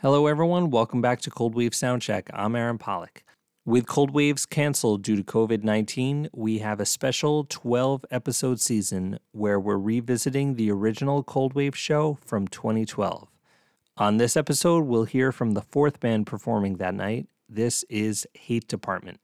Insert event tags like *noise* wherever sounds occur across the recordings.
Hello, everyone. Welcome back to Cold Wave Soundcheck. I'm Aaron Pollock. With Cold Waves canceled due to COVID 19, we have a special 12 episode season where we're revisiting the original Cold Wave show from 2012. On this episode, we'll hear from the fourth band performing that night. This is Hate Department.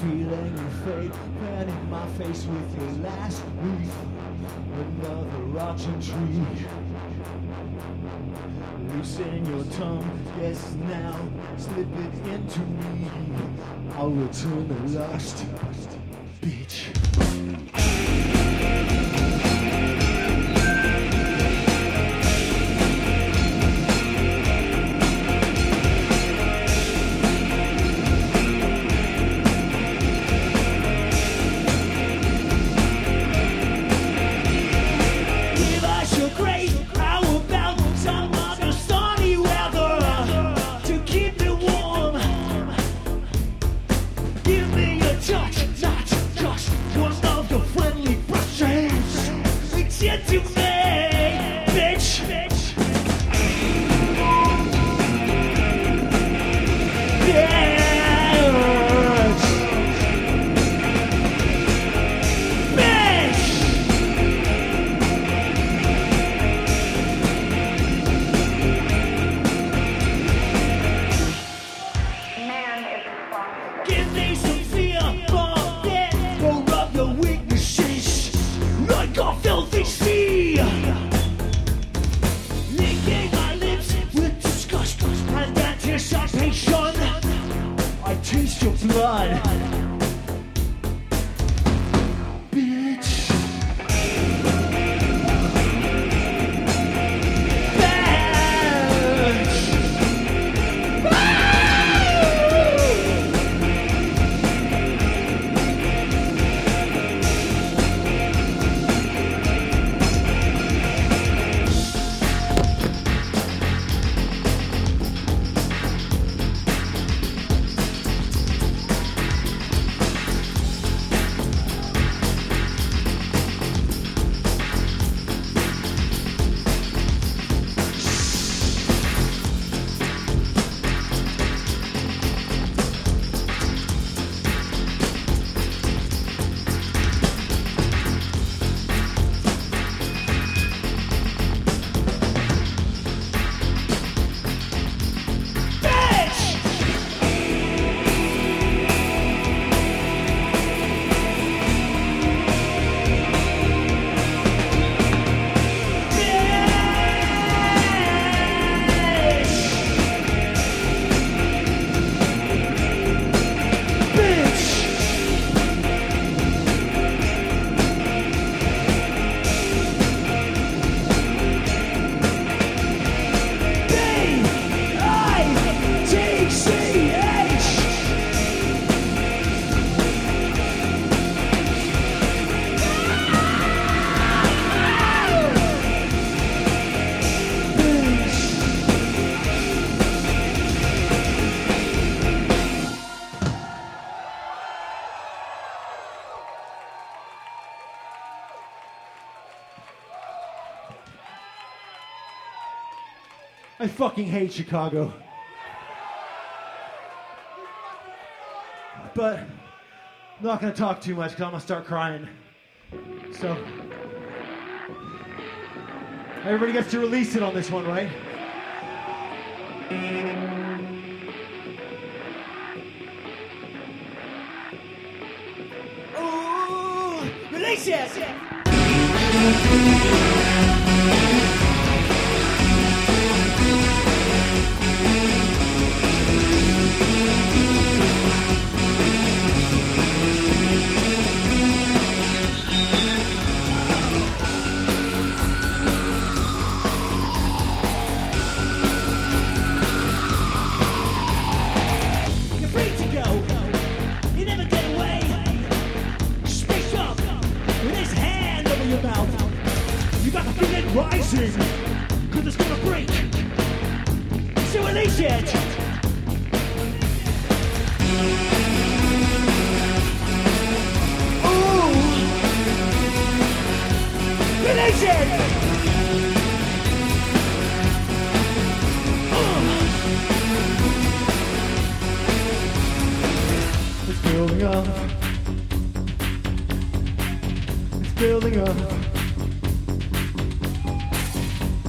Feeling your fate, fanning my face with your last breath. Another rotten tree. Loosen your tongue, yes now, slip it into me. I'll return the lust, bitch. I fucking hate Chicago. But I'm not gonna talk too much because I'm gonna start crying. So everybody gets to release it on this one, right? Ooh, release it. Up. It's building up.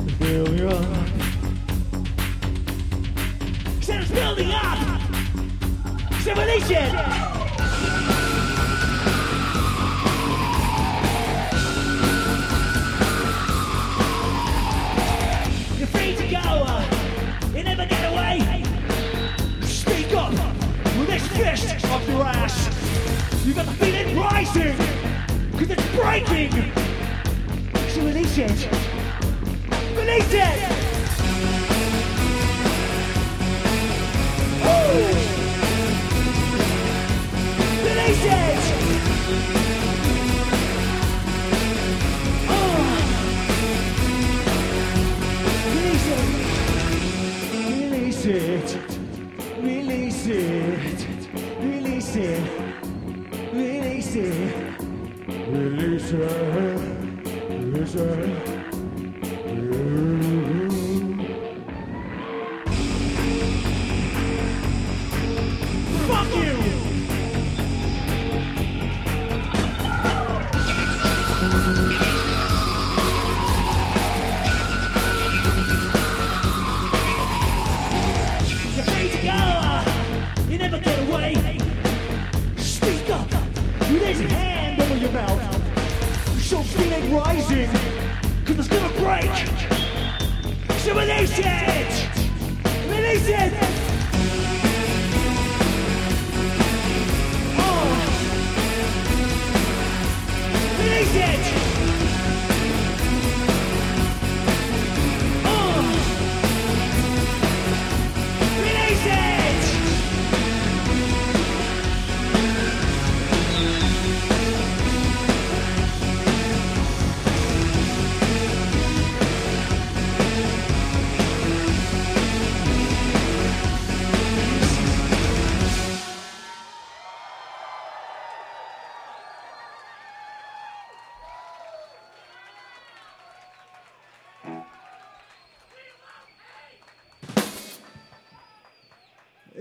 It's building up. Said it's building up. So release it. You're free to go. You never get away. Speak up with this fist up your ass. You got the feeling rising, cause it's breaking. So release it. Release it.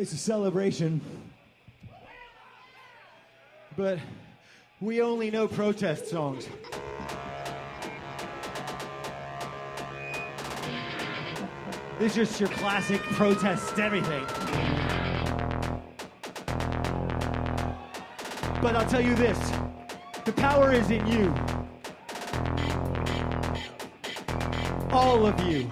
It's a celebration. But we only know protest songs. This is just your classic protest everything. But I'll tell you this the power is in you. All of you.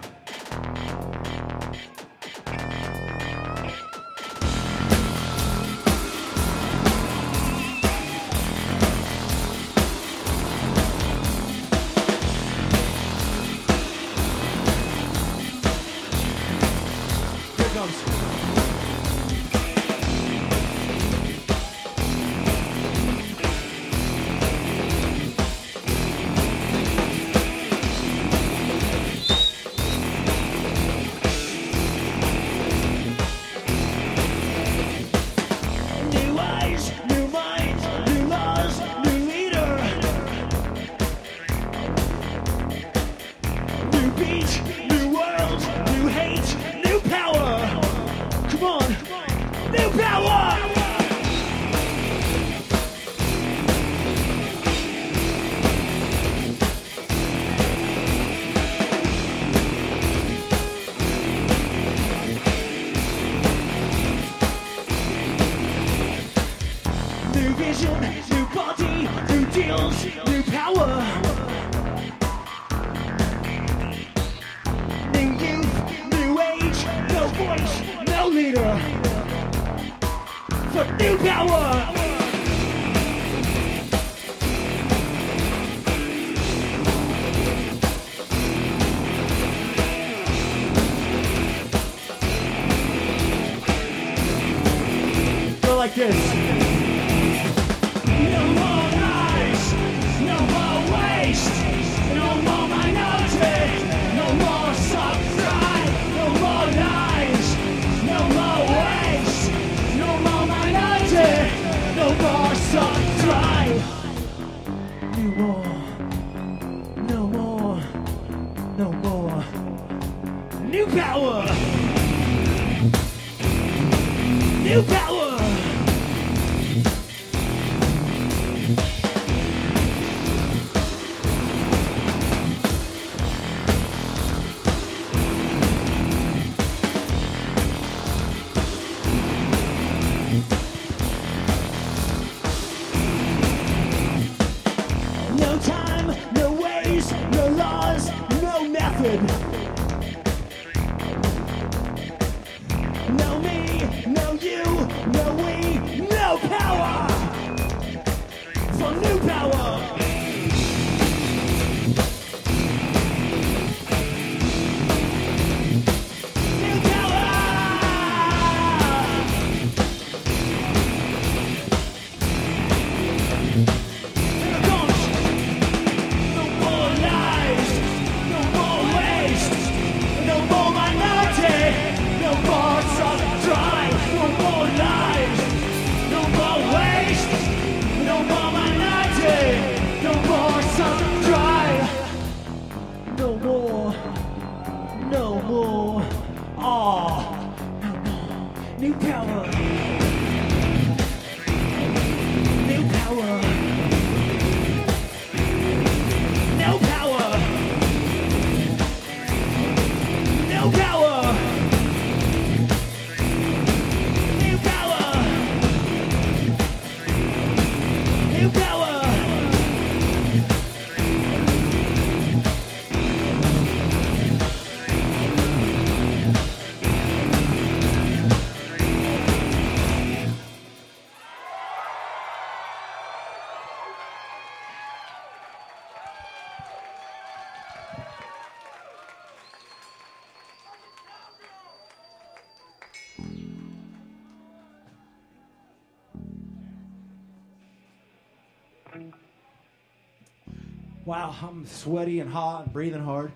Wow, I'm sweaty and hot and breathing hard.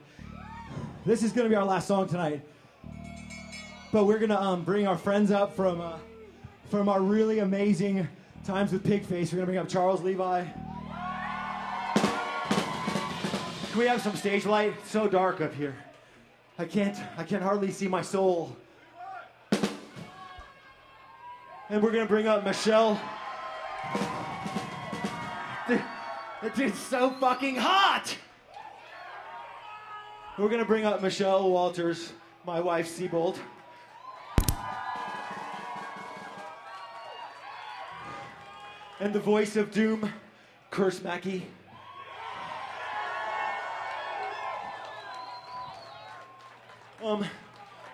This is gonna be our last song tonight. But we're gonna um, bring our friends up from uh, from our really amazing times with Pigface. We're gonna bring up Charles Levi. Can we have some stage light? It's so dark up here. I can't I can hardly see my soul. And we're gonna bring up Michelle. That dude's so fucking hot. We're gonna bring up Michelle Walters, my wife Seibold. And the voice of doom, Curse Mackey. Um,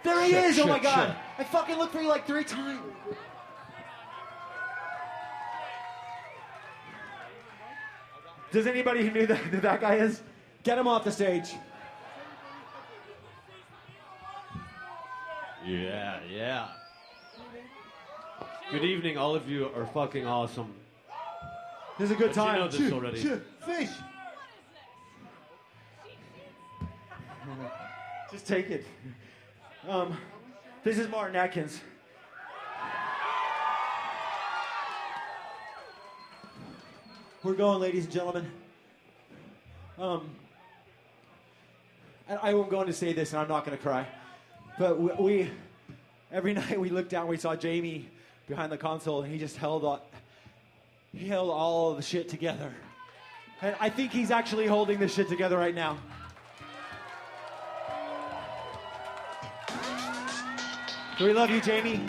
there he Shit, is! oh my god! shit. I fucking looked for you like three times. Does anybody who knew that, *laughs* who that guy is? Get him off the stage. Yeah, yeah. Good evening, all of you are fucking awesome. This is a good But you time. know this Shit, already. fish. *laughs* Just take it. Um, this is Martin Atkins. We're going, ladies and gentlemen. Um, I, am going to say this, and I'm not going to cry. But we, we, every *laughs* night we looked down, we saw Jamie behind the console, and he just held on, he held all the shit together. And I think he's actually holding this shit together right now. We love you, Jamie.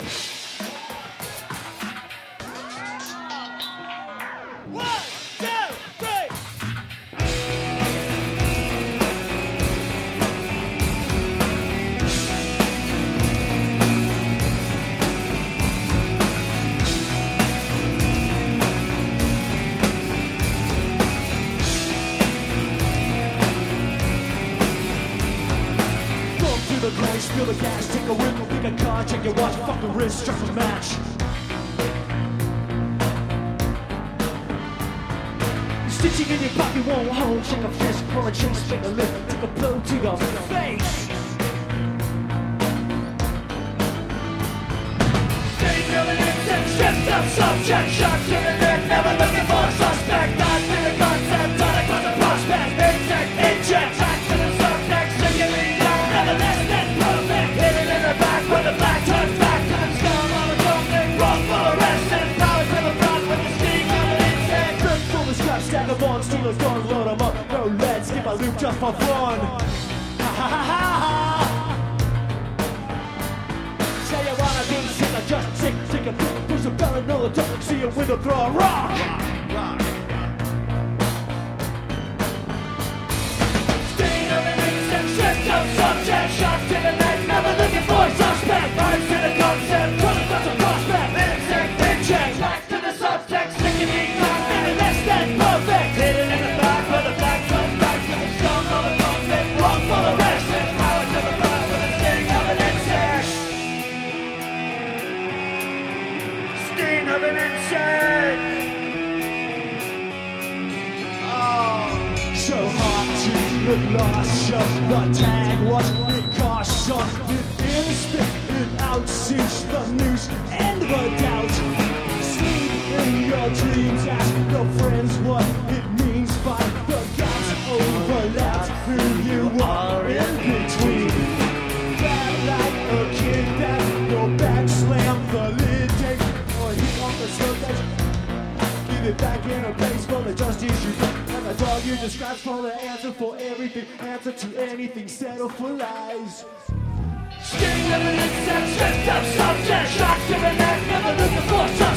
Feel the gas, take a whip, pick a car, check your watch, fuck the wrist, strike a match. Stitching in your pocket won't hold, shake a fist, pull a chase, make a lift, take a blow to your face. Shift up subject, shot to the neck, never looking for a suspect. Not to the concept, not a prospect. Inject, inject, of scratch, stack of on, steal a gun, load 'em up. No lead, skip a loop just for fun. Ha ha ha ha ha. Say you wanna be sick or just sick, a pick, push a bell and know the top, see a window, throw a rock. Of an insect, shift subject, shot to the neck, never looking for a suspect. Eyes to the concept, the lost of the tag was precaution. It instant, it outsees the news and the doubt. Sleep in your dreams, ask your friends what it means by the gaps overlapped. Who you are in between. Like a kid that your back the lid take or hit on the. Give it back in a place for the justice you you describe for the answer for everything. Answer to anything, settle for lies. Insect, stripped of subject. Shock to the neck, never looking for suspect.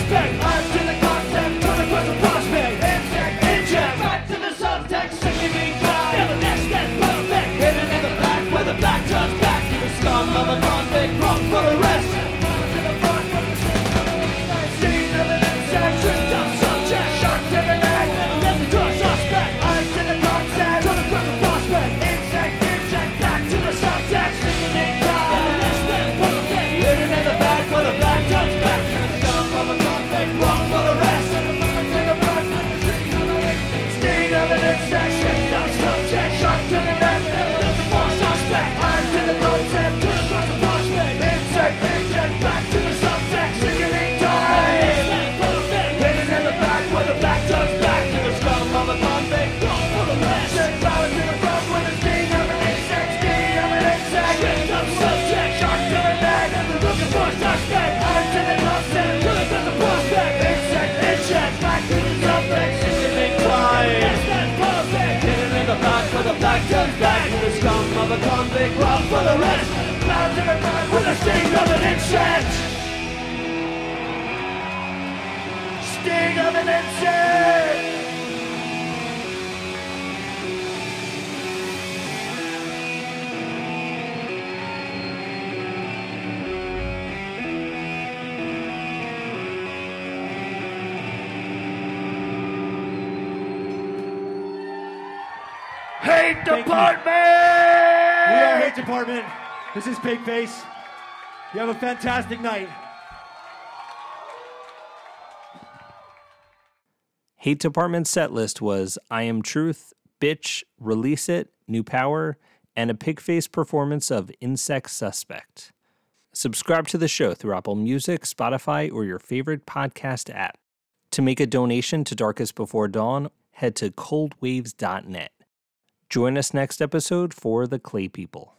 The scum of a convict. Wrong for the rest. Bound to the ground with the sting of an insect. Sting of an insect. Hate you. department. We are Hate Department. This is Pigface. You have a fantastic night. Hate Department's set list was I Am Truth, Bitch, Release It, New Power, and a Pigface performance of Insect Suspect. Subscribe to the show through Apple Music, Spotify, or your favorite podcast app. To make a donation to Darkest Before Dawn, head to coldwaves.net. Join us next episode for The Clay People.